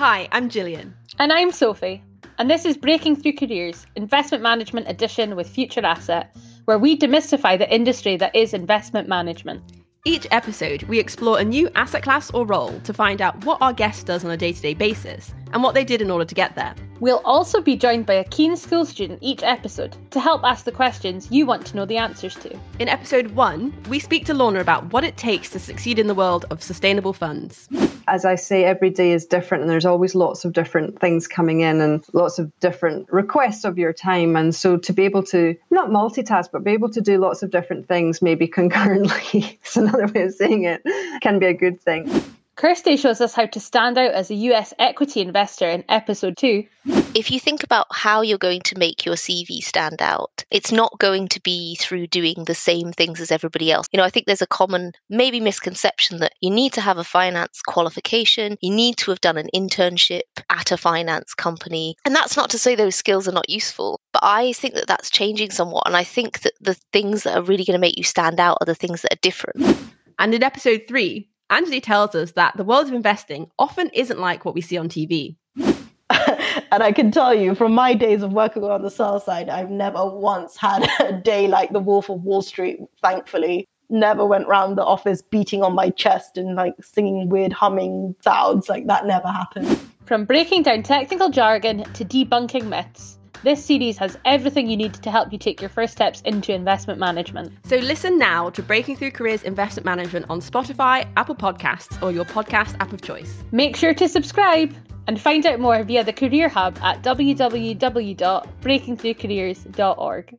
Hi, I'm Gillian. And I'm Sophie. And this is Breaking Through Careers, Investment Management Edition with Future Asset, where we demystify the industry that is investment management. Each episode, we explore a new asset class or role to find out what our guest does on a day to day basis and what they did in order to get there. We'll also be joined by a keen school student each episode to help ask the questions you want to know the answers to. In episode one, we speak to Lorna about what it takes to succeed in the world of sustainable funds. As I say, every day is different, and there's always lots of different things coming in and lots of different requests of your time. And so, to be able to not multitask, but be able to do lots of different things, maybe concurrently, it's another way of saying it, can be a good thing. Kirsty shows us how to stand out as a US equity investor in episode two. If you think about how you're going to make your CV stand out, it's not going to be through doing the same things as everybody else. You know, I think there's a common, maybe misconception that you need to have a finance qualification, you need to have done an internship at a finance company. And that's not to say those skills are not useful, but I think that that's changing somewhat. And I think that the things that are really going to make you stand out are the things that are different. And in episode three, Anjali tells us that the world of investing often isn't like what we see on TV. and I can tell you from my days of working on the sell side, I've never once had a day like the Wolf of Wall Street, thankfully. Never went round the office beating on my chest and like singing weird humming sounds. Like that never happened. From breaking down technical jargon to debunking myths, this series has everything you need to help you take your first steps into investment management. So listen now to Breaking Through Careers Investment Management on Spotify, Apple Podcasts, or your podcast app of choice. Make sure to subscribe and find out more via the Career Hub at www.breakingthroughcareers.org.